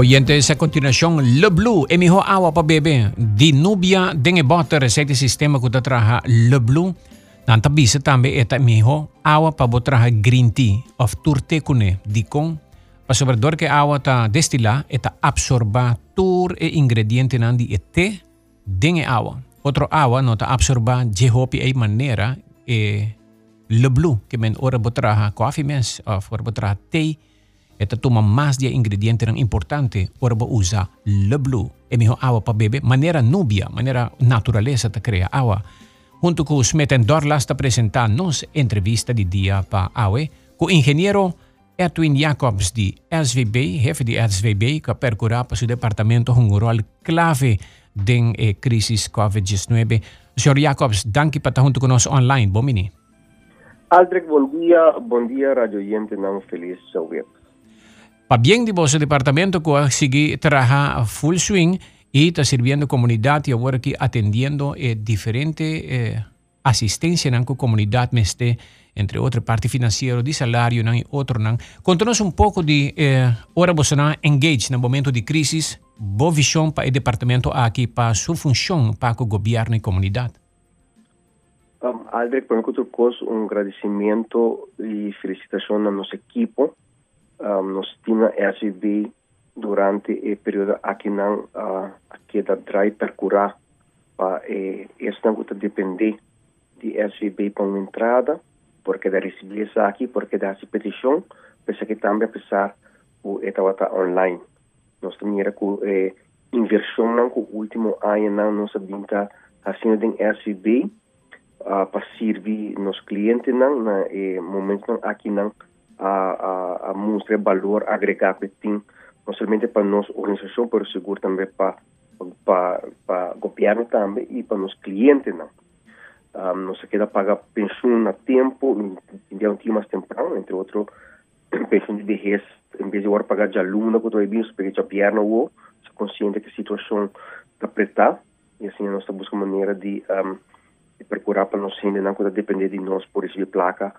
Oyentes, a continuación, Le Blue, emijo agua pa bebe. Di nubia denge bote receita sistema kuta traha Le Blue. Nanta bisa tambe eta emijo agua pa botraha green tea of turte kune di kon. Pa sobredor que agua ta destila eta absorba tur e ingrediente nan di ete denge agua. Otro agua nota absorba jehopi e manera e Le Blue, que men ora botraha coffee mens of ora botraha thee Esta toma más de ingredientes importantes para usar le blue. É melhor água para beber, maneira núbia, maneira natureza te cria agua. Junto com os metendor está apresentando-nos entrevista de dia para AUE com o engenheiro Edwin Jacobs de SVB, chefe de SVB, que percorreu para seu departamento um rol clave den eh, crisis COVID-19. Senhor Jacobs, danke por estar junto conosco online. Bom dia. Aldrich, bom dia. Bom dia, radio oyente, não feliz saber. Pa de vosso departamento que sigue trabaja full swing y está sirviendo comunidad y ahora aquí atendiendo eh, diferente eh, asistencia en la comunidad meste entre otras parte financiero, de salario y otro. Contanos un poco de eh, ahora vos engage en el momento de crisis, boa visión para el departamento aquí, para su función para el gobierno y comunidad. Um, Aldrich, por un agradecimiento y felicitación a nuestro equipo um, nos tinha SUV durante o período aqui não uh, aqui da drive percurar para eh, este não depender de SUV para uma entrada porque da receber aqui porque da petição pensa que também apesar o estava online. Nós temos com eh, inversão não com o último ano não nós sabemos assim de SUV uh, para servir nos clientes não na eh, momento não aqui não a, a, a mostrar valor agregado que tem, não somente para nossa organização, mas seguro também para para para governo também e para os clientes não. Um, não se queda pagar pensão a tempo, em um dia mais temprano, entre outros, pensão de vejez, em vez de agora pagar de aluno, que estou bem, porque já perna ou, se consciente que a situação está apertada, e assim nós estamos buscando maneira de, um, de procurar para nós ainda não depender de nós por receber placa,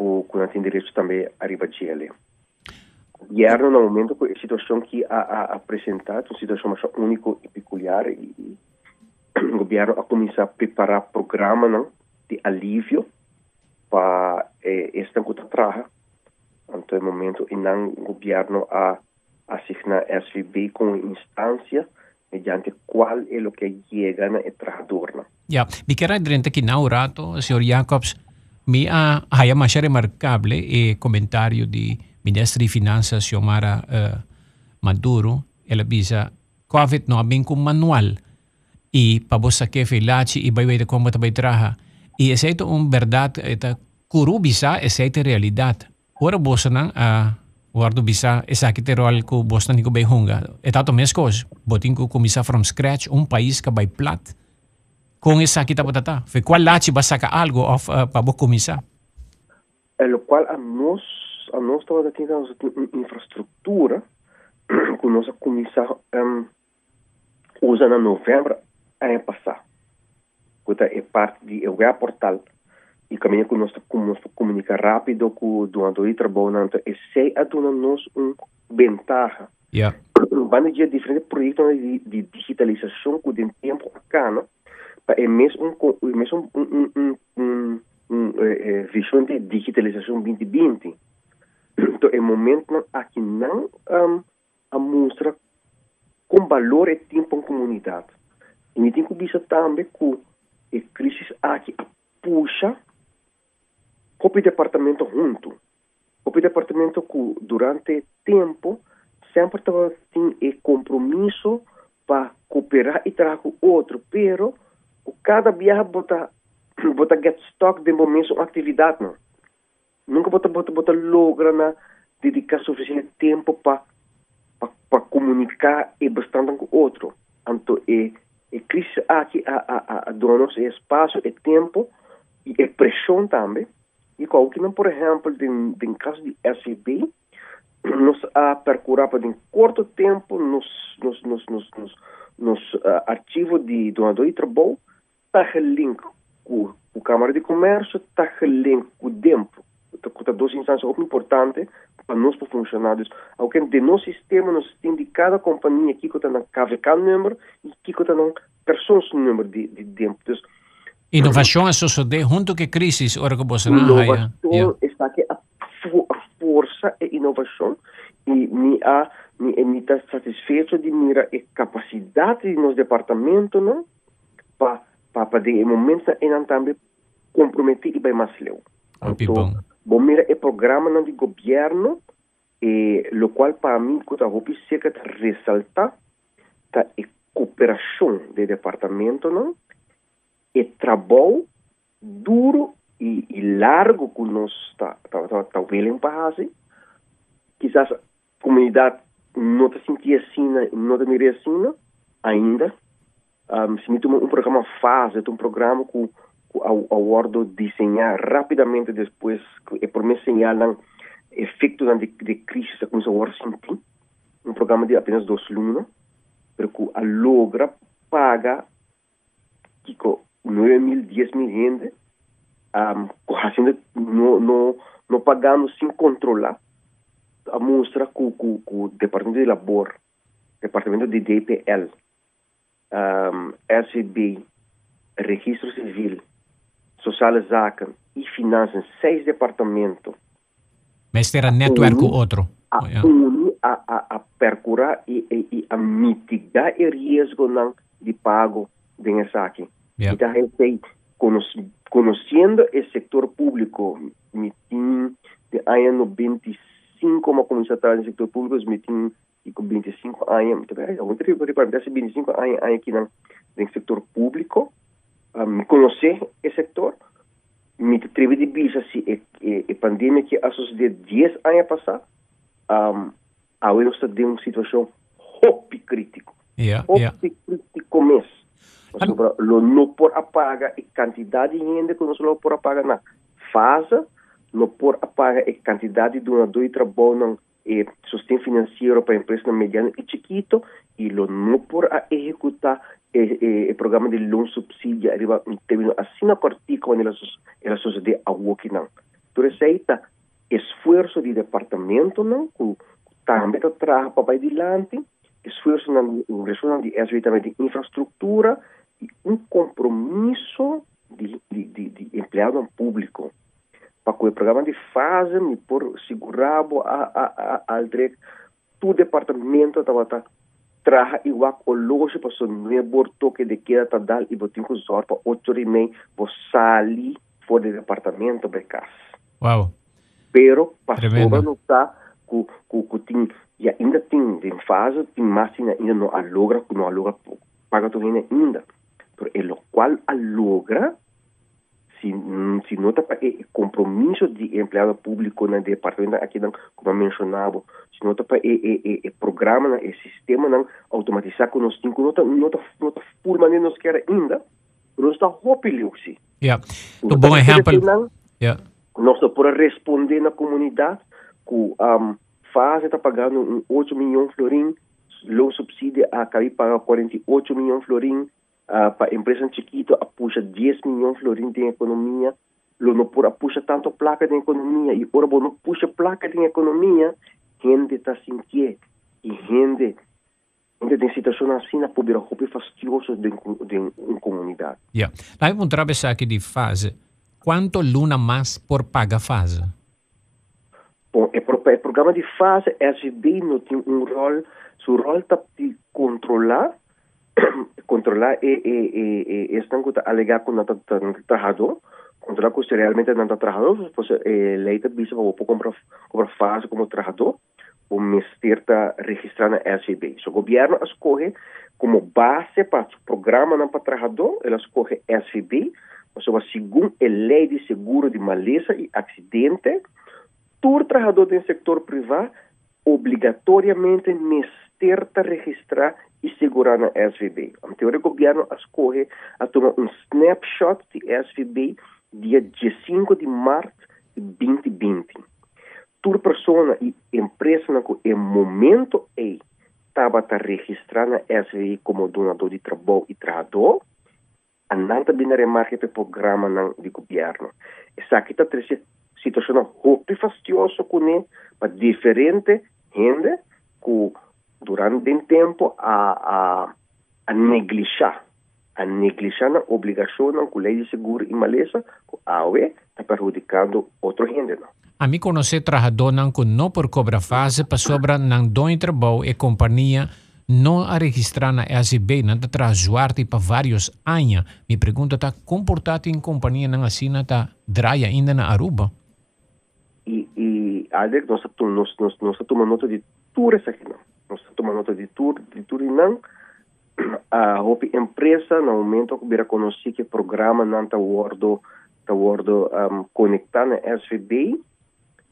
o que tem direito também a ele. O governo, no momento, com a situação que a, a apresentado, uma situação mais única e peculiar, e, e o governo a começar a preparar programa não, de alívio para eh, esta que traga. Então, no momento, e não o governo a asignar SVB como instância mediante qual é o que chega na trajador. Ja, vi quero dizer que não, Rato, senhor Jacobs, mi a haya más remarcable el comentario de ministro de Finanzas Xiomara uh, Maduro, ela bisa COVID no abin kung manual y pabosa que filachi y bayway de como tabay traha. Y es esto un verdad, esta kuru bisa es esta realidad. Ora bosa nang uh, wardo bisa esakite roal ko bosta ni ko bay hunga. Etato meskos, botin ko kumisa from scratch un país ka bay plat com essa aqui tá Foi qual lá te basta algo uh, para começar? É o qual a nós a nós estava tendo infraestrutura que nós começar um, usa na novembro a passar. Que é parte de eu portal e caminho que nós comunicar rápido com o doador e trabalho então esse é dona nós um ventaja. Yeah. Van de diferentes projetos de, de digitalização que tem tempo acá, não? É mesmo, um, mesmo um, um, um, um, um é, visão de digitalização 2020. Então, é momento aqui não um, a mostra com valor e tempo em comunidade. E tem que dizer também que a crise aqui a puxa o departamento junto. O departamento que durante tempo sempre tem compromisso para cooperar e trazer outro, pero cada viaje bota bota get stock de momento uma atividade não nunca bota bota bota logra na dedicar suficiente tempo para para comunicar e bastante com outro. Então é é crise aqui a a a, donos é espaço e tempo e é pressão também. E qualquer por exemplo em em caso de SB nos a percurar para em curto tempo nos nos nos nos nos, nos uh, arquivos de doador e trabalho está link com o Câmara de Comércio, está link com o DEMPO, com duas instâncias muito importantes para nós funcionários. Alguém de nosso sistema, nós temos de cada companhia que está no KVK número e que está no pessoas número de, de dentro. Inovação é suceder junto com a crise, ora que você não Inovação yeah. está aqui a, a força é inovação e me há me está satisfeito de mira a capacidade de nos departamento não para para de momento em também comprometer e bem mais leu. Então, bom mira é programa não de governo e lo qual para mim que eu cerca de ressaltar tá a cooperação do departamento não é trabalho duro e, e largo que nós está tá, tá, tá para fazer. Quizás a comunidade não está sentindo assim, não está mirando assim ainda. Um, se me um programa fase, um programa que ao, ao ordo desenhar rapidamente depois, é por me señalan efeitos de, de crise que começou a sentir. Um programa de apenas dois lunas, pero que a logra paga Kiko, 9 mil, 10 mil gente, um, no, no, no pagando sem controlar, a mostrar com, com, com, o Departamento de Labor, Departamento de DPL, um, SB, Registro Civil, Social Zaca e Finanças, seis departamentos. Mas era network um, outro. A, a, a, a percurar e, e, e, a mitigar o risco não de pago de saque. Yeah. Então, ele tem, conhecendo o setor público, mitin de ano 96, 5,komunitaryo sektor publiko meeting com 25 anos, ayam tapi ay ang tri pri para 25 anos aqui no, ng sektor publiko um, ah, conocer esse sector me atrevo de dizer se assim, e, e, pandemia que a sociedade 10 anos passar ah, um, a eu está de uma situação hopi crítico yeah, hopi yeah. crítico mesmo. sobre lo não por apaga e quantidade ainda que não só por apaga na fase não por apaga e quantidade de uma dois trabalho e sustento financeiro para empresa mediana e chiquito e lo não por a executar o programa de loan subsídio arriba em termos assim na cortica quando ela ela sucede a não. Então receita esforço de departamento não que também trabalha para adiante esforço na região de também de infraestrutura um compromisso de, de, de, de empregado público o programa de fase me por segurar a, a, a, aldrek tu departamento estava tá traga igual o loja para o novo toque de queda tá dal e botin com zor para oito e meio para sair fora do departamento de casa. Uau. Pero pastor não está com com com tem e ainda tem em fase tem mais ainda não alogra não alogra paga tudo ainda e lo cual logra si, si nota el compromiso de empleado público en el departamento aquí como mencionado si nota para el, programa el sistema não automatizar com os cinco nota nota nota full maneira nos quer ainda pero está hopilho sim yeah um bom exemplo yeah. Nós por responder na comunidade que um, faz está pagando um 8 milhões florim low subsídio a cair para 48 milhões florim uh, para empresa chiquita a puxa 10 milhões de florins em economia, lo não por a puxa tanto placa de economia e ora não puxa placa de economia, gente está sem que e gente gente tem situação assim na poder roupa fastidioso de, de uma comunidade. Yeah. Aí um trabalho aqui de fase. Quanto luna mais por paga fase? Bom, o, programa de fase, a SB não tem um rol, seu rol está de controlar controlar e, e, e, e estão alegar com o trabalhador, controlar que realmente não está trabalhador, pois eh, lei da bisa para comprar comprar fase como trabalhador, o ministério está registrando a SIB. So, o governo escolhe como base para o programa não para trabalhador, ele escolhe SIB, ou seja, segundo a lei de seguro de maleza e acidente, todo trabalhador do setor privado obrigatoriamente ministério registrar segurar na SVB. A teoria governo escolhe a tomar um snapshot de SVB dia 15 de março de 2020. Toda pessoa e empresa que em momento E estava registrando a SVB como donador de trabalho e trabalhador, a não também remarca o programa de governo. Essa aqui está situação muito fastidiosa com ele, para diferente gente que durante o tempo a, a, a neglijar a obrigação que a lei de seguro e maleza a AOE está prejudicando outra gente. Não? A mim conhecer trabalhador que não por cobra fase para sobra não doem trabalho e companhia não a registrar na SB, não zuarte para vários anos. Me pergunta, está comportado em companhia não assim, está drai ainda na Aruba? E, e Alec, nós estamos nós, nota de tudo isso aqui, não. Estamos tomando nota de tudo, de tudo e não. A Hope empresa, no momento que vira conhecer que programa não está wordo, está wordo um, conectar na SVB,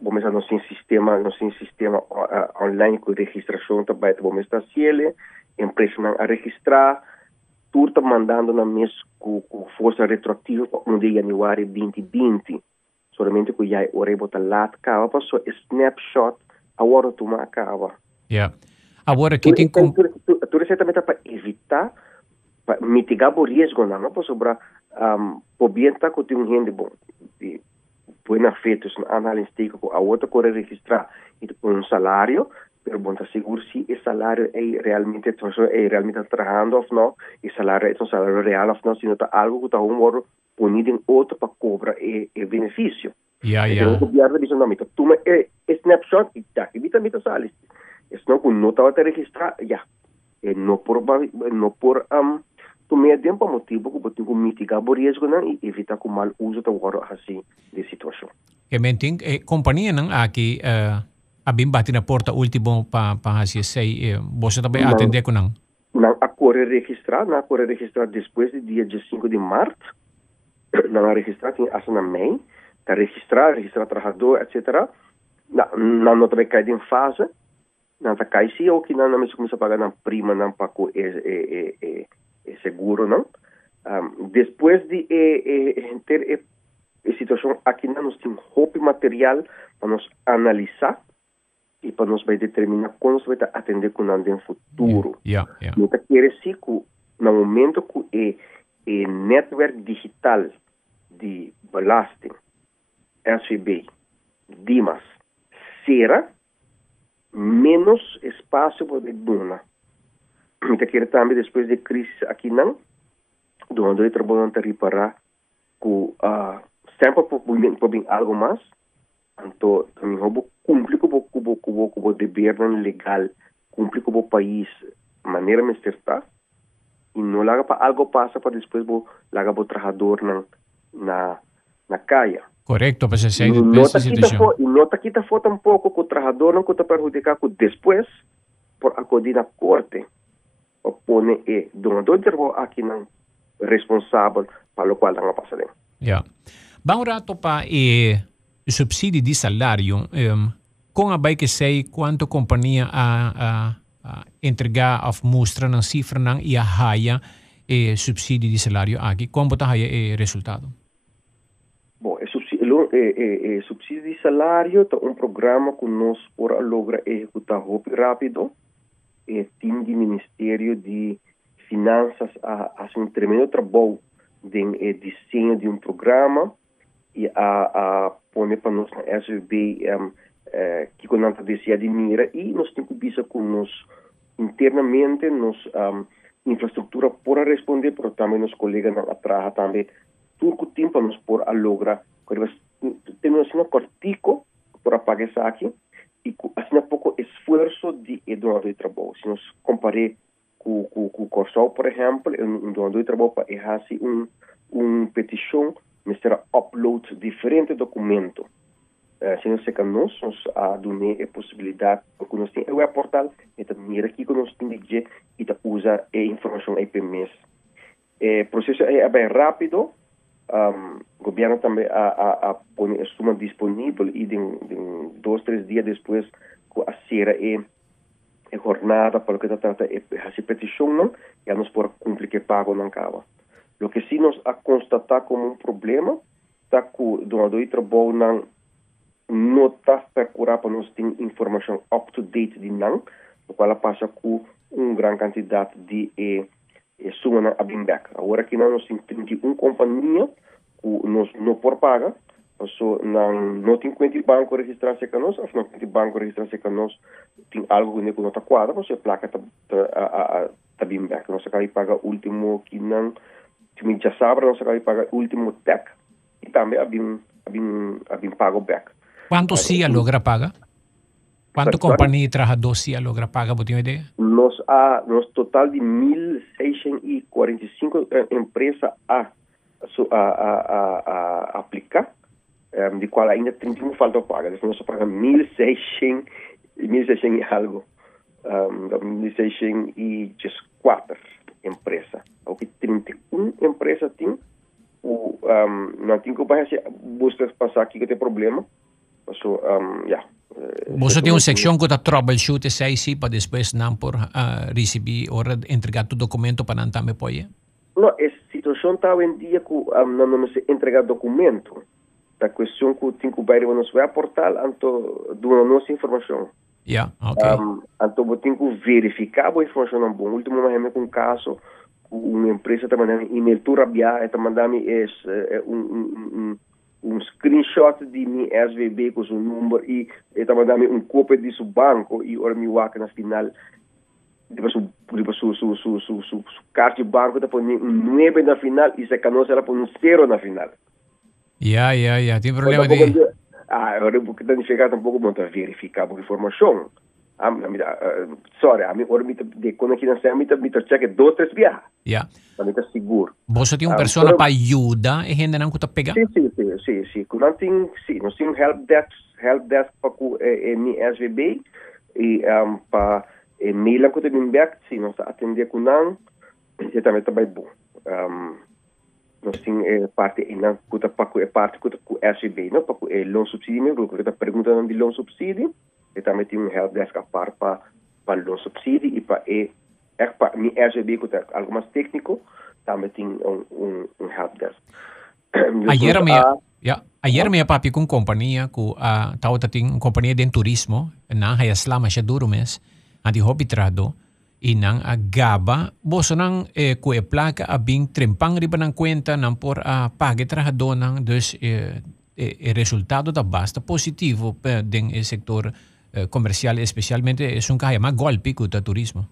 vamos a nosso sistema nosso sistema uh, online com registração também vamos estar ciele empresa a registrar. Tudo está mandando na mês com, com força retroativa para 1 de janeiro 2020 somente que já ora botar lá acaba passou snapshot a hora tu acaba. Yeah agora aqui tem como tudo isso também para evitar para mitigar o risco não não posso sobrar um, por bem tá com um rende bom buena fe tussen aanhalingstekens a outra corre registrar um salário pero bom seguro se o salário é realmente é realmente trabalhando ou não o salário é um salário real ou não se não está algo que está um moro punido em outro para cobrar e, e benefício yeah, yeah. o governo diz não tu me é snapshot e já que vita mita salis es não que não estava a registrar já e não por não por um, tomar tempo motivo que botinho mitigar o risco não e evitar que o mal uso da hora assim de situação. E menting eh, companhia não aqui uh, abim bati na porta último pa pa hasi sei eh, você também atender com não. Não a corre registrar, não a registrar depois do dia 5 de março. Não a registrar tem asa na mãe, tá registrar, registrar trabalhador, etc. Não, não também cai em fase. Não tá cai se ou que não não começa a pagar na prima não para é, é, é, é seguro, não? Um, depois de é, é, ter a situação aqui, nós temos roupa material para nos analisar e para nos vai determinar como vai atender com o no futuro. Yeah, yeah, yeah. Não quer dizer que no momento que é, o network digital de belasting, SVB, Dimas, será menos espaço para a dona muita quer também depois da crise aqui não do onde eu trabalho para reparar que uh, sempre por bem algo mais então também vou cumprir com o com o com o dever legal cumprir com o país maneira me está e não laga para algo passa para depois vou laga para o trabalhador na na na caia Correcto, pues esa nota situação. E nota que está falta um pouco que o trabalhador não está perjudicado depois por acudir na corte pone e donador de aqui não responsável para o qual não passa bem. Yeah. Bang rato pa e subsídio de salário, um, com a que sei quanto companhia a, a, a entregar of mostra ng cifra ng iahaya e subsídio de salário aqui, como está haya e resultado? Bom, o subsídio, e, e, e, subsídio de salário é um programa que nós por logra executar rápido é, time de Ministério de Finanças a um tremendo trabalho de é, desenho de um programa e a, a pôr para nós na SVB um, é, que quando a de admira e nós temos que ver com nós internamente nos um, infraestrutura para responder, mas também nos colegas na atrás também tudo o tempo nos por a lograr temos um cortico para pagar isso aqui e assim pouco esforço de doador de trabalho. Se nós comparamos com, com, o Corsol, por exemplo, um de trabalho é assim um, um petição, mas upload diferente documento. Uh, se nós que nós, nós a donar a possibilidade, porque nós temos o portal, então mira aqui que nós temos que e usa a informação aí por mês. O processo é bem rápido, um, o governo também a, a, a põe a suma disponível e de, de dois, três dias depois a sera é, é jornada para o que trata é a petição não já nos por cumprir que pago não acaba. O que sim nos a constatar como um problema está que o donador de trabalho não não está procurar para nós ter informação up to date de não, o qual passa com uma grande quantidade de eh, e suma na Abimbec. Agora aqui nós temos 31 companhias que nós não por paga, So, não, não tem quanto banco registrado com nós, não tem banco registrado com nós, tem algo que não está quadra, você placa está tá, tá bem back. Nós acabamos pagar o último que não, que já sabe, nós acabamos pagar o último tech, e também abim, abim, abim pago back. Quanto CIA logra paga? Quanto companhia trabajador CIA logra paga, você tem uma ideia? Nós, a, nós total de 1.645 empresas a, a, a, a, aplicar, um, de qual ainda 31 falta paga. Então, nós paga 1.600 1.600 e algo. Um, 1.604 empresas. O que 31 empresas tem, o, um, não tem que buscar passar aqui que tem problema. So, um, yeah. Você tem uma secção que está troubleshoot e sai sim para depois não por uh, receber ou entregar o documento para não também pode? Não, a situação está em dia que um, não, não se entrega documento. A questão que tem que ir no seu portal, então, dá nossa informação. Yeah, okay. Um, então, eu tenho que verificar a informação bom. Último momento, com um caso, uma empresa está mandando e-mail tu rabia, está mandando um, um, um, um screenshot de minha SVB com o número e está mandando um cópia de seu banco e ora me waka na final depois su, depois su, su, su, su, su, su carta de banco está pondo um 9 na final e se canosa ela põe um 0 na final. Yeah, yeah, yeah. Tem problema de... Ah, ora porque tem chegado um pouco muito a verificar a informação. Ah, uh, sorry, a mim ora me de quando aqui na semana me me check dois três viagens. Yeah. Para me seguro. Você tem uma ah, pessoa para ajudar e gente não está pegar? Sim, sim, sim, sim, sim. Quando tem, sim, nós temos help desk, help desk para o eh, SVB e um, para e mail ko din back sim nós atender com não e também também bom um, nós tem é, parte e não kuta pa é parte kuta ku SB não pa ku é loan subsídio meu grupo que perguntando de loan subsídio e também tem um help desk a par para para loan subsídio e para é é para SB kuta algo mais técnico também tem um um, um help desk. Ayer me Ya, ayer me papi com companhia ku uh, tao tating companhia de turismo na hayasla masya duro mes anti hobitrado inang agaba boso nang eh, ku e plaka abing trimpang riba ng kwenta nang por a uh, pagitrahado nang dus eh, eh, resultado da basta positivo den eh, sector eh, comercial especialmente es un kaya ma golpe ku ta turismo.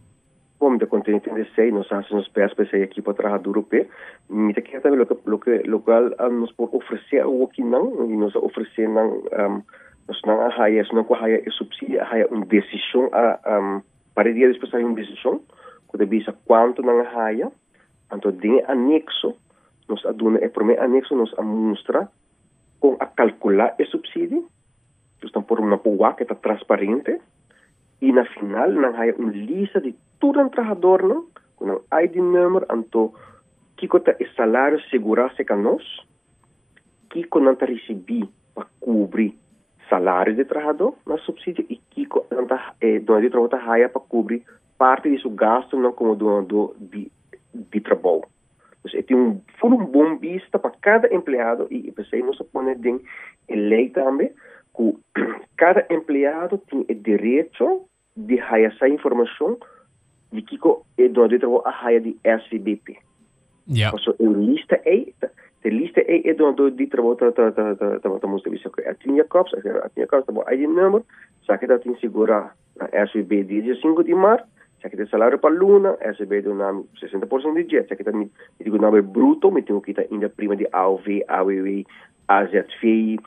Bom, de contente de sei, nos hace nos pés para esse equipo trabajador pe, me te quer também lo que lo que lo qual um, nos por oferecer o que não, e nos oferecer não um, nos não a haya, não com haya é subsídio, haya uma decisão a um, para dia depois hay uma decisão, que visa quanto não haya, então de anexo, nos aduna é primeiro anexo nos mostra com a calcular o subsídio, então por uma poa que está transparente, e na final não há uma lista de todo um trabalhador com um ID number, então que está o salário segurança que nós, que não está para cobrir salário de trabalhador na subsídio e que não tá, é, dono trabalho está para cobrir parte de seu gasto não como doador de, de trabalho. Então, tem um, um bom vista para cada empregado e você não se em lei também que cada empregado tem o direito de essa informação de que o dono de trabalho a raia de SVBP. Yeah. Então, a lista é de lista é é do do de trabalho tra tra tra tra tra tra musta bisa que atinha cops cops tamo aí número já que tá tem segura na SB de 5 de mar já que tem salário para luna SB do nome 60% de jet já que tá me digo nome bruto me tenho que tá ainda prima de AOV AWW AZFI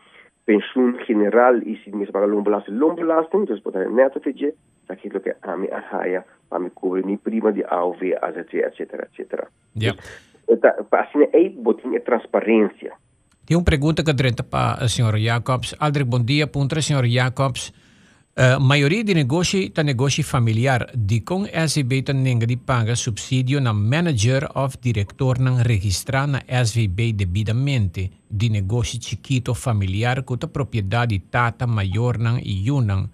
pensão general e me paga lombo belasting lombo belasting dus botar neto FG já que lo que a mi a haya para me cobrir mi prima de AOV etc etc yeah. assim é botinha é transparência. Tem uma pergunta que drenta para a senhora Jacobs. Aldrich, bom dia. Puntra, senhora Jacobs. Uh, maioria de negócio é negócio familiar. Com SVB ninguém de paga subsídio na manager of diretor não registrar na SVB devidamente de negócio chiquito familiar com a propriedade tata maior não e yunang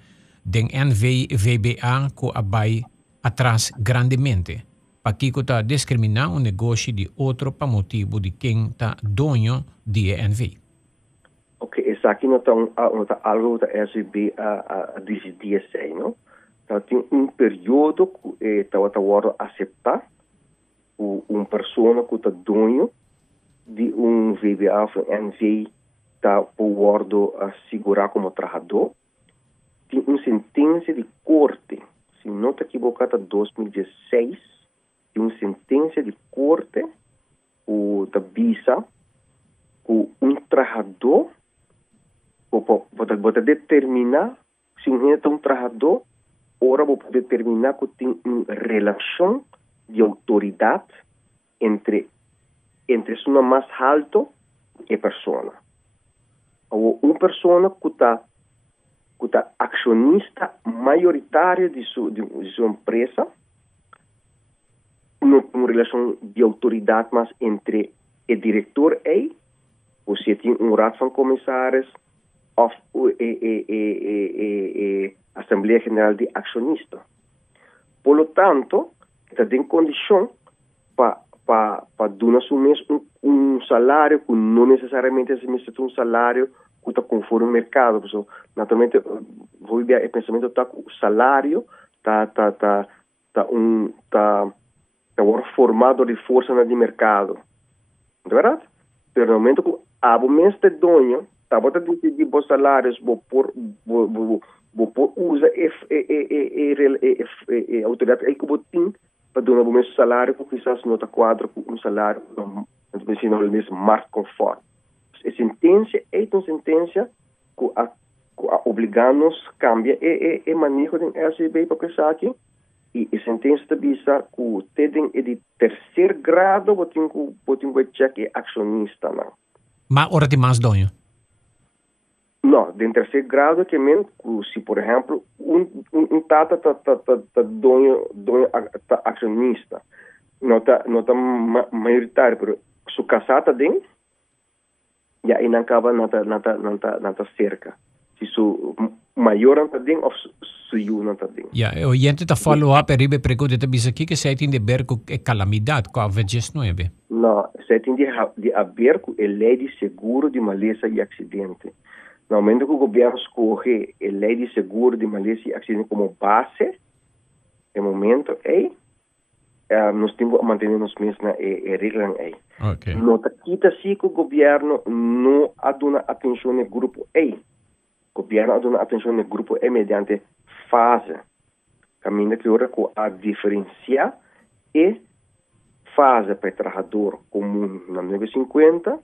den NVBA com abai atrás grandemente Pakiko ta discriminar um negócio de outro para motivo de quem está dono de ENV. Aqui não está algo da SB a, a sei, não? Então, tem um período que está a aceitar uma pessoa que está dono de um VBA ou NV está por guardo a segurar como trabalhador, tem uma sentença de corte, se não está equivocada, 2016, tem uma sentença de corte o da visa com um trabalhador pode determinar se é um trabalhador ora pode determinar que tem uma relação de autoridade entre entre uma mais alto e pessoa. Ou uma pessoa que está que está acionista maioritário de sua, de, de sua empresa, tem uma relação de autoridade mais entre o diretor e você tem um rato van comissários of Assembleia General de Acionista. Por lo tanto, está em condição para para pa dar um, um salário que não necessariamente é um salário que está conforme o mercado. Porque, naturalmente, vou ver o pensamento está o salário está tá, tá, tá um tá, tá formado de força no mercado. Não é verdade? Pero no momento que a mês de dono, está bota decidir os salários, vou por vou, vou, vou por usa e, e, e, e, e, e, autoridade aí que vou ter para dar um mês salário, porque quizás não está quadro com um salário, não, não, não, mesmo marco conforme. A sentença é uma sentença que a, que a obrigar-nos cambia e, e, e manejo do LCB para pensar aqui e a sentença também que tem é de terceiro grado, você tem que check acionista, não. Mas ora de mais donho? Não, de terceiro grado que men, se por exemplo um um tata tá tá tá tá donho donho tá acionista, não tá não tá maioritário, pero su casata den, já e não acaba não tá tá tá não tá cerca. Se su maior não tá ou su you não tá den. Ja, o gente tá follow up e ribe pergunta te bisa aqui que se tem de berco é calamidade com a COVID-19. Não, se tem de de aberco é lei de seguro de maleza e acidente. No momento que o governo escolhe a lei de seguro de malícia e acidente como base, no momento uh, nós temos que manter nos mesmos na regra aí. Okay. Não quita se que o governo não aduna atenção no grupo A. O governo aduna atenção no grupo E mediante fase. Caminho que ora com a diferenciar e fase para o trabalhador comum na 950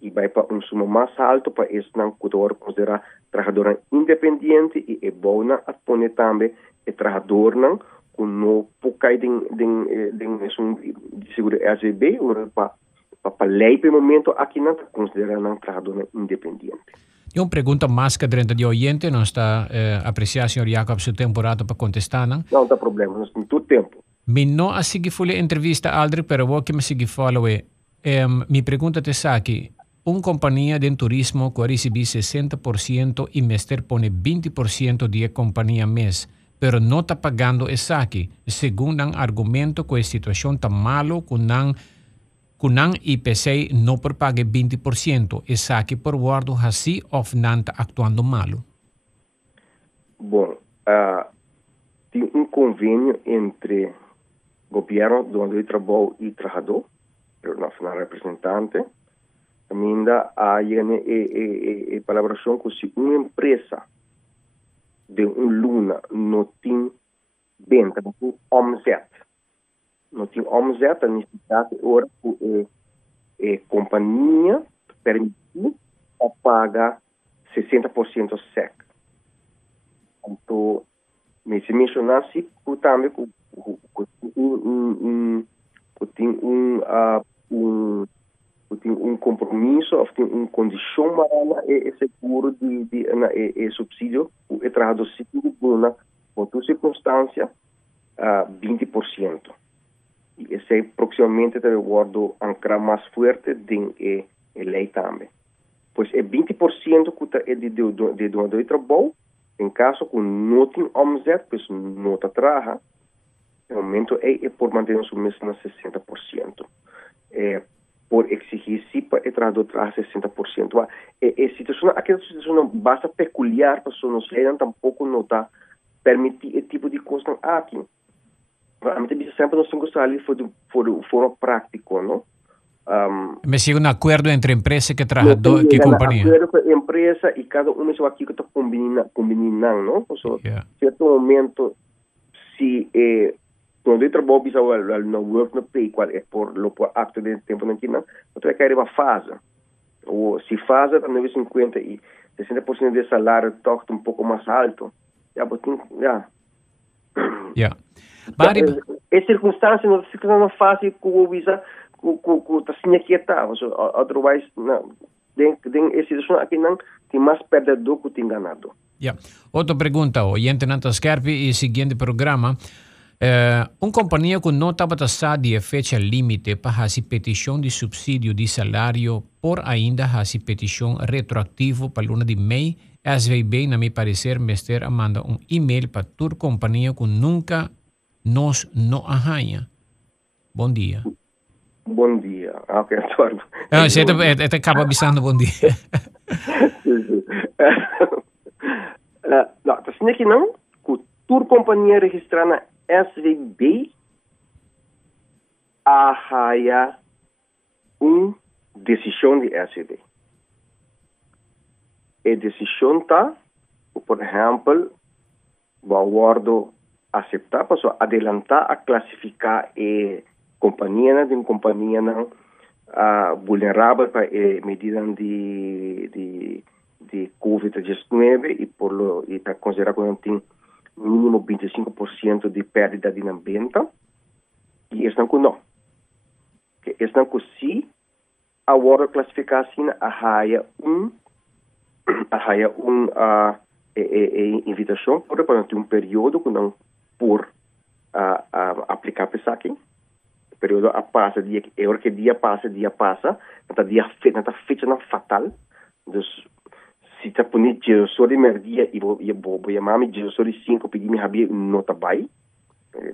e vai para um sumo mais alto para esse não poder considerar trabalhador independente e é bom a pôr também o trabalhador não com no poucai de de de de seguro SB ou para para lei para momento aqui não considera não trabalhador independente. E uma pergunta mais que dentro de oyente, não está eh, apreciar, senhor Jacob, seu temporada para contestar, não? Não tem problema, nós temos todo tempo. Me não a seguir foi a entrevista, Aldri, pero vou que me seguir follow. Eh, me pergunta te aqui, uma companhia de turismo que recebe 60% e Mester pone 20% de companhia mês, pero não está pagando esse aqui, segundo um argumento que a situação está malo, com não kunang IPC não por pague 20%, esse aqui por guardo assim ou não está actuando malo? Bom, uh, tem um convênio entre governo do onde eu trabalho e trabalhador, o nosso representante, ainda há e, e, e, colaboração com se uma empresa de um luna não tem venda, não tem omzet, não tem omzet, a necessidade agora a, a companhia permitir a pagar 60% SEC. Então, me se mencionar se também que tem um, um tem um compromisso, ou tem uma condição para é, é seguro de, de, de é, é subsídio, é traduzido na outra circunstância a 20%. E esse é proximamente o guardo ancora mais forte de é, é lei também. Pois é 20% que é de, de, de, de, de trabalho, em caso que não tem omzet, pois não trabalha, no momento é, é por manter o mesmo 60%. É, por exigir se para entrar do a 60%. É, é situação, aquela situação basta peculiar para o nosso não tampouco não está permitir esse tipo de coisa aqui. A também sempre nós temos que sair for for prático, não? Um, un acuerdo entre empresa que trabajador que compañía. acuerdo con empresa y cada se va aquí que está combinando, combinando, ¿no? O sea, Yeah. cierto momento, si eh, quando eu trabalho bisa al, al no work no pay, qual é por lo por acto de tempo na eu tenho que uma fase. Ou se fase a 950 e 60% de salário toca um pouco mais alto, já botin, já. Maar die- É circunstância não fica na fase que o visa que que que tá sinha quieta, so otherwise não den den essa situação aqui não tem mais perdedor que tem ganado. Ja. Outra pergunta, oyente Nanta Scarpi, e seguinte programa. Eh, uma companhia que não estava taxada de fecha limite para fazer petição de subsídio de salário, por ainda fazer petição retroativo para luna de mei, SVB, na meu parecer, mester a manda um e-mail para toda companhia que nunca nos não arranha. Bom dia. Bom dia. Ah, ok, sorry. Ah, você está acaba avisando bom dia. Uh, não, sendo que não, que tour companhia registrada SVB a haia um decisão de SVB. E decisão tá, por exemplo, o acordo aceitar, para adelantar a classificar a companhia de uma companhia não uh, vulnerável para a medida de, de de COVID-19 e por lo e para considerar que não tem mínimo 25% de perda de venda e com não estão com sim agora classificar assim a raia um a raia um a e, e, e invitação para ter um período que não por a, a aplicar para aqui período a passa dia é hora que dia passa dia passa não dia não feita não fatal dus 5 pedi mi habi nota bai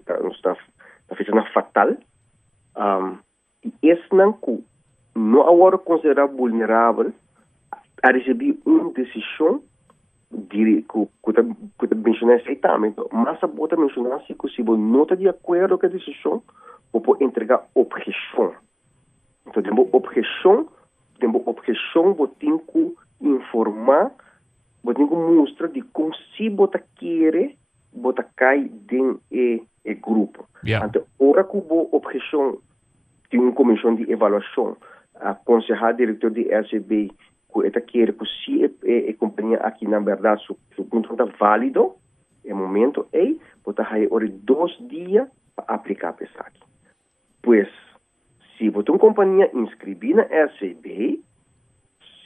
ta un staff ta fez na fatal. Um e esse não não agora considerar vulnerável a receber uma decisão de que te mencionei aceitamento mas a bota mencionar se possível nota de acordo com a decisão ou por entregar objeção então tem objeção tem objeção botin que informar, que mostra de como se bota quer bota cai dentro e, e grupo. Yeah. Então, ora que o objeção tem uma comissão de avaliação, a concejal diretor de RCB que está quer que se a, a companhia aqui na verdade su contrato é válido, é momento é, bota aí ora dois dias para aplicar aqui. Pois, se você uma companhia inscrever na RCB,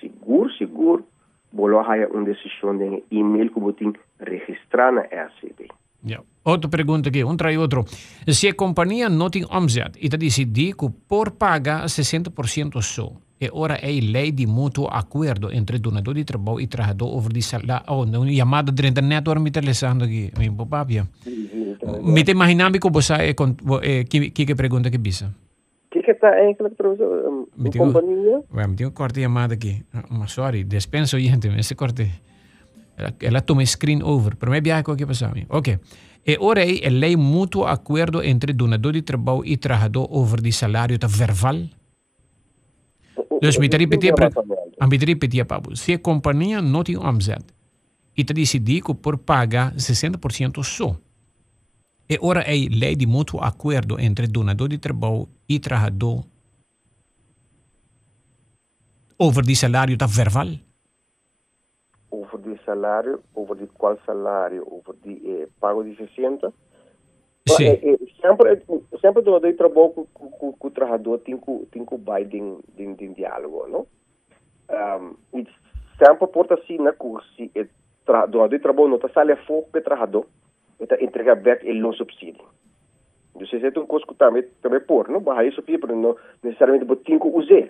seguro, seguro, bolo haya uma decisão de e-mail que você registrar na RCB. Ja. Outra pergunta aqui, um trai outro. Se a companhia não tem omzet e está decidir que por pagar 60% só, e ora é lei de mútuo acordo entre donador de trabalho e trabalhador over die salário. Oh, uma chamada de internet, ora me telesando aqui, meu papapia. Me te imaginando que você é, é, que, que pergunta que bisa? O que está trouwens um, Me een digo- companhia? Ué, me uma corte chamada aqui. Ah, Mas sorry, dispenso gente, esse corte. Ela, toma screen over, viaja com o que passou. Ok. E ora é lei mútuo acordo entre donador de trabalho e trabalhador over de salário da verbal. Dus me repetir, pre- a me repetir, Pablo. Se a companhia não tem omzet e te decidir por pagar 60% só, e ora é a lei de mútuo acordo entre donador de trabalho e trabalhador over die salário da verbal. Over die salário, over die qual salário, over die eh, pago de 60. Sim. Eh, eh, sempre, sempre do eu trabalho com, com, com, com o trabalhador, tem que, tem que vai de, de, de diálogo, não? Um, e sempre porta assim na curso, se o tra, do eu trabalho não está fogo para o trabalhador, está entregar back ele não subsídio. Dus é uma coisa que também, também por, não? Mas isso aqui, não necessariamente você tem que usar.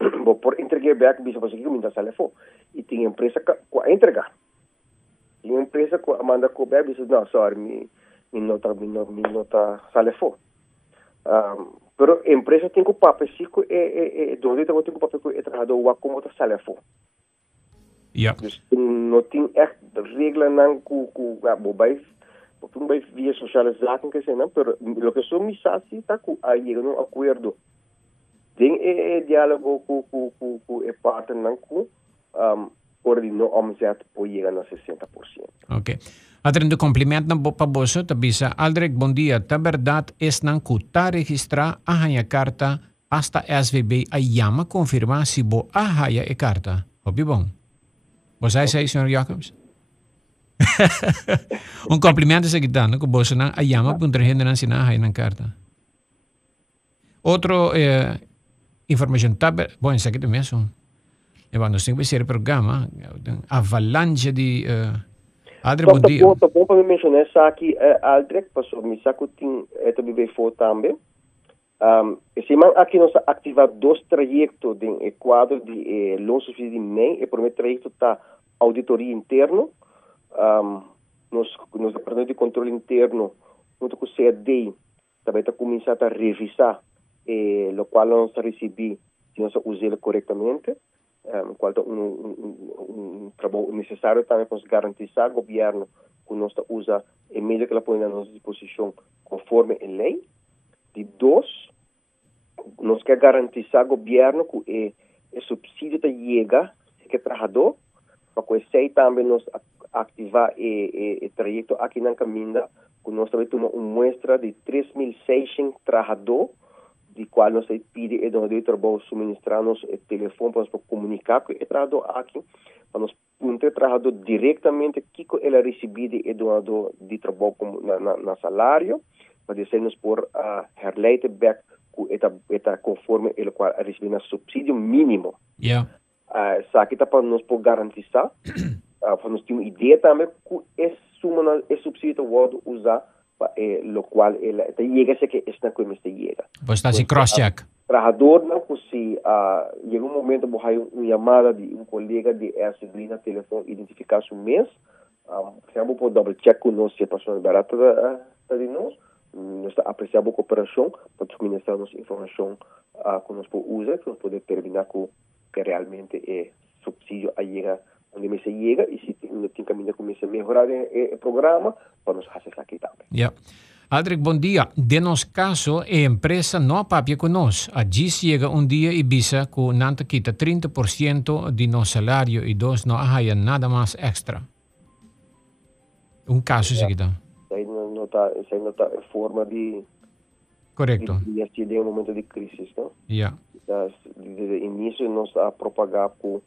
Bo por entregar back, bisa você que minta sale fogo. E tem empresa que que entregar. Tem empresa que manda back, bisa não, sorry, me me nota, me nota, me nota sale fogo. Um, pero a empresa tem que papel, se é, é, é, donde tem que papel que é trabalhador, o como está fogo. Ja. Dus não tem echt regra não que que ah, bobai porque vai via sociale zaken não, pero lo que sabe está que aí um acordo Ding é, é diálogo com com com com é parte não com um, não omzet por chegar a 60%. Ok. Atrendo complemento na para você, tabisa Aldrich, bom dia. Ta verdade é não que ta registrar a minha carta hasta SVB a llama confirmar se bo a haya e carta. Obi bom. Okay. sei, senhor Jacobs? um complemento sa kita, no? Kung bosa na ayama, puntrahin na lang sinahay ng karta. Outro eh, information tab, bom, isso aqui também é um. E quando nós temos esse programa, avalanche de uh, Adre, bom dia. Tá bom para me mencionar isso aqui, uh, Aldrich, passou, me saco tem, é também for também. Um, esse man aqui nós ativar dois trajetos de quadro de eh, longe de mim, e primeiro trajeto está auditoria interno, um, nos, departamento de controle interno, junto com o CAD, também está começando a revisar eh, o qual nós recebemos se nós usamos corretamente, um, qual é um, um, um, trabalho necessário também para garantizar o governo que nós usa e meio que ela põe à nossa disposição conforme a lei. De dois, nós quer garantizar o governo que o subsídio está chega, que trabalhador, para que também nós ativar o trajeto aqui na caminha, que nós também temos uma muestra de 3.600 trabalhadores de qual nós pede e onde trabalho suministrar-nos o telefone para comunicar com o trabalhador aqui, para nós poder trabalhador diretamente que ele recebido e doador de trabalho na, na, na salário, para dizer-nos por uh, herleiten back que está, está conforme ele qual recebe subsídio mínimo. Yeah. Uh, isso aqui está para nós por garantizar, uh, para nós ter uma ideia também que esse, esse subsídio pode usar eh, lo cual ele te llega que esta coisa te llega. Pues está assim cross-check. Trabajador não se uh, llega um momento que hay uma chamada de um colega de essa linha telefone identificar seu mês, um, sempre por double check com nós se a pessoa é barata da, de nós, nós apreciamos a cooperação para nos informação uh, que nós podemos usar, para poder determinar que realmente é subsídio a chegar onde me se chega e se tem, tem caminho como se melhorar o programa, vamos fazer aqui também. Yeah. Bom dia. De nosso caso, a empresa não papia conosco. A GIS chega um dia e bisa que não quita 30% de nosso salário e nós não há nada mais extra. Um caso yeah. seguida. Aí não está em forma de... Correto. De, de, de um momento de crise, não? Yeah. Desde o início, nós a propagar com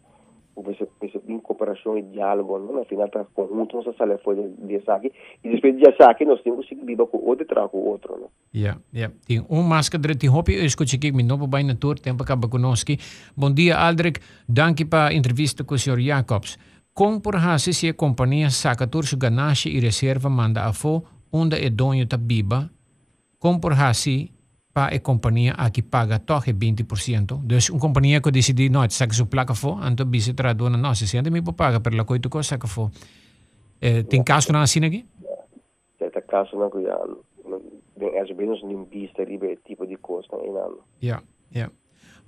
em cooperação e diálogo, no final está conjunto, nossa sala foi de saque, e depois de saque nós temos que viver com o outro e com o outro. Não? Yeah, yeah. Tem um máscara de roupa, eu escutei aqui, meu nome vai na tour, tempo acaba conosco. Bom dia, Aldrich, danke para a entrevista com o Sr. Jacobs. Como por razão se a companhia saca todos ganache e reserva manda a fo, onde é dono da biba, como por razão para a companhia aqui paga toch 20%. Dus uma companhia que decide não, saca sua placa for, então bise traduz na nossa, se anda me paga per la coito co saca. Eh, tem caso na assim aqui? Tem caso na que já, as menos nem vista ribe tipo de coisa em ano. Yeah, yeah.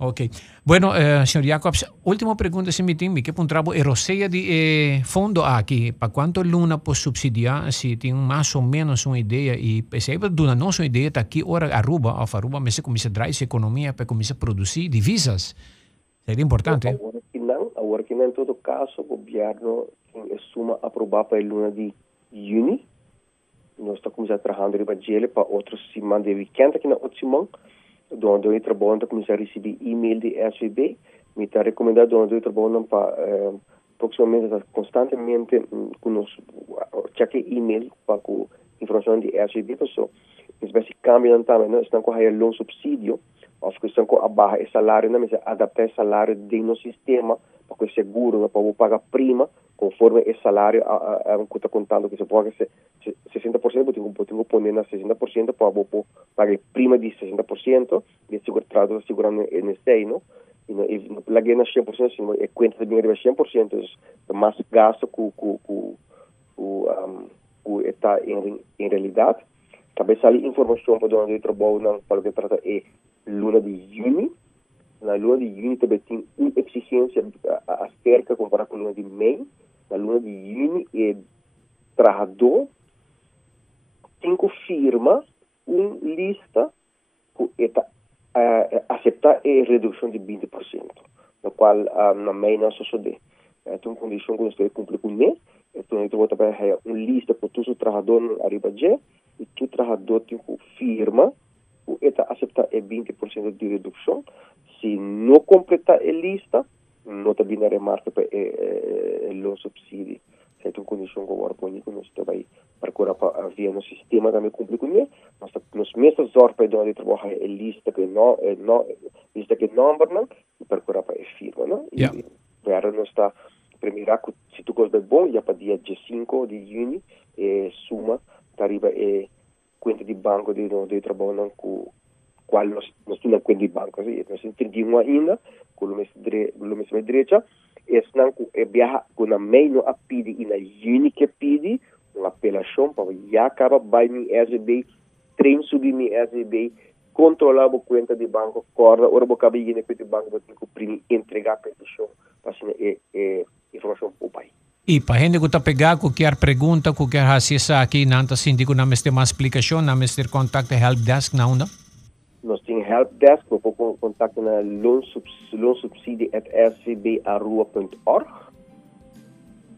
Ok. Bueno, eh, señor Jacobs, última pregunta se me tem, que puntrabo e roceia de eh, fundo aqui, para quanto luna por subsidiar, se tem mais ou menos uma ideia, e se aí duna nossa ideia, tá aqui, ora Aruba, a Aruba, mas se começa a trazer economia para começar a produzir divisas. Seria importante. Agora que não, agora que não, em todo caso, o governo assuma aprovar para a luna de junho, nós estamos começando a trabalhar para outros semana de weekend aqui na outra semana, onde eu trabalho, comecei a receber e-mail de SVB, me está recomendado onde eu trabalho para eh, proximamente, constantemente, com nos cheque e-mail para informação de SVB, pessoal. Mas se cambia também, não estão com um subsídio, ou que estão com a barra e salário, não, mas adaptar o salário dentro do sistema, para que o seguro, para pagar prima, conforme o salário a, a, a está contando que se ser 60%, eu tenho, que pôr na 60% para vou pagar prima de 60% e segurado segurando nesse aí, não? E não paguei na 100%, sino é conta de dinheiro 100%, é mais gasto que que que um, que está em, em realidade. Também sali informação para onde eu trabalho não para que trata é luna de junho. Na luna de junho também tem uma exigência acerca comparado com a luna de maio é trabalhador tem que firma uma lista que está uh, aceitar a redução de 20%, no qual uh, na meia não sucede. Então, condição que nós cumprir com ele, então nós vamos trabalhar uma lista para todos os trabalhadores arriba de e tu trabalhador tem que firma o eta aceitar a 20% de redução. Se não completar a lista, não está bem a remarca para o subsídio. Se é uma condição que agora põe que nós vai procurar para havia no sistema também cumprir com ele. Nós nos mesmos zorg para onde trabalhar a lista que não não lista que number não e procurar para a firma, não? Yeah. E agora nós está primeiro se tu gosta bom já para dia 5 de junho é suma arriba conta de de com qual nós nós temos conta de banco, assim, nós entendemos ainda com o mesmo direita es não é viaja com a meio a pedir e na juni que pede uma apelação para já acaba vai me SB trem subir me SB controlar a conta de banco corda ora vou acabar indo com o banco vou ter que entregar a petição para é, é informação para o pai E para gente que pegar qualquer pergunta, qualquer acessa aqui, não está sentindo na mesma uma explicação, na mesma contato help desk, não, não? Nós temos help desk, você pode contactar na loonsubsidie.svb.org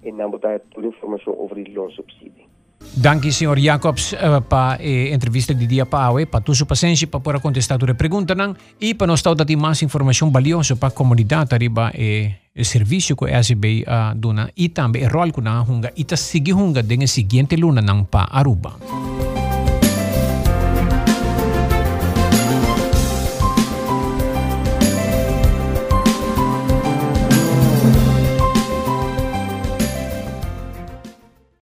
e dan botar toda a informação over die loonsubsidie. Danke, senhor Jacobs, uh, para a entrevista de dia para a para tua paciência, para poder contestar a pergunta não, e para nós dar mais informação valiosa para a comunidade arriba e o serviço que a SBI uh, dona e também o rol que na hunga e ta sigi hunga dengan seguinte luna nang pa Aruba.